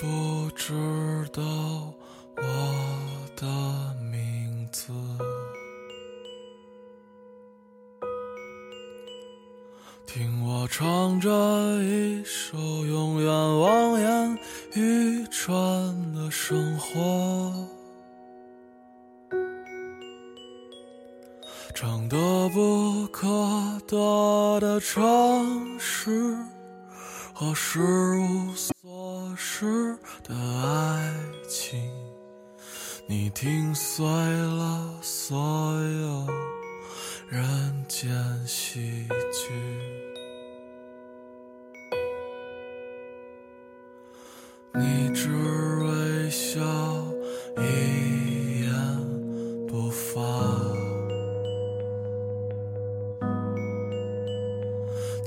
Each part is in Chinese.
不知道我的名字。听我唱着一首永远望眼欲穿的生活，唱得不可得的城市和失无所时的爱情，你听碎了所有人间喜剧。你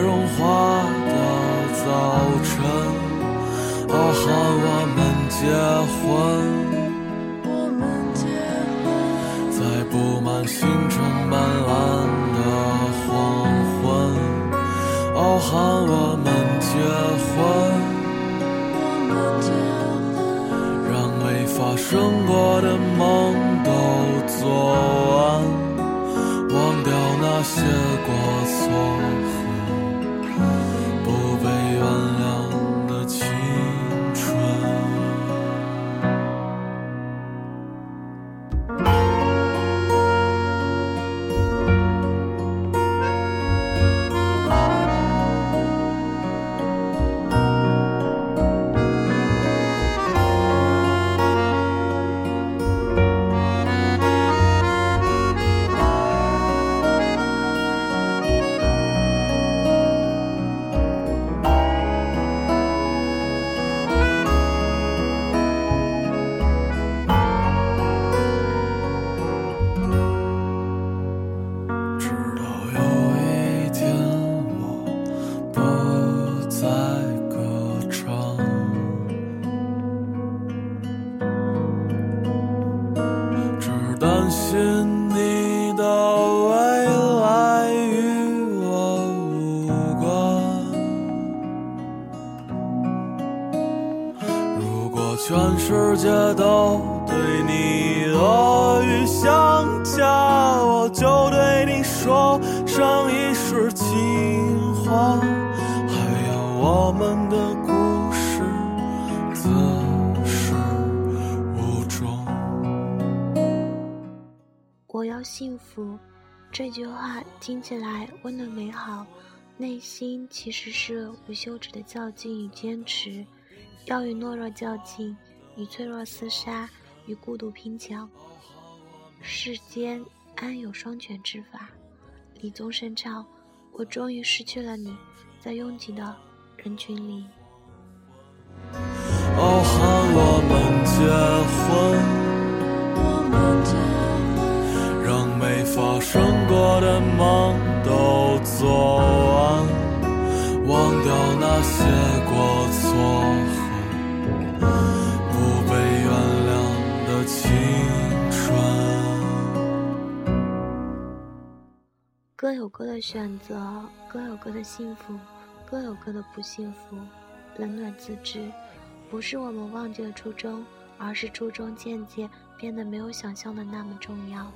融化的早晨，哦，喊我们结婚。在布满星辰斑斓的黄昏，哦，喊我们结婚。让没发生过的全世界都对你恶语相加，我就对你说上一世情话。还有我们的故事，自始无终。我要幸福，这句话听起来温暖美好，内心其实是无休止的较劲与坚持，要与懦弱较劲，与脆弱厮杀，与孤独拼抢。世间安有双全之法？李宗盛唱：“我终于失去了你，在拥挤的人群里。”哦，喊我们结婚，让没发生过的梦都做完，忘掉那些过错各有各的选择，各有各的幸福，各有各的不幸福。冷暖自知，不是我们忘记了初衷，而是初衷渐渐变得没有想象的那么重要。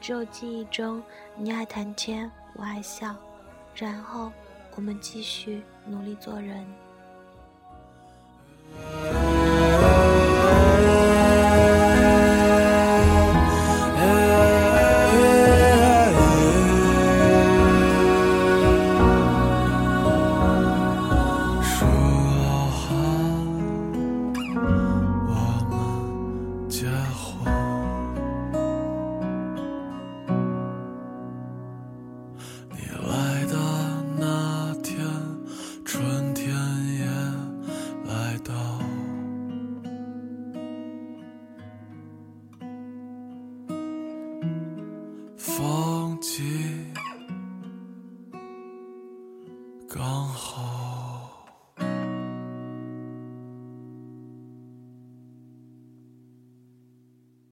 只有记忆中你爱谈天，我爱笑，然后我们继续努力做人。刚好。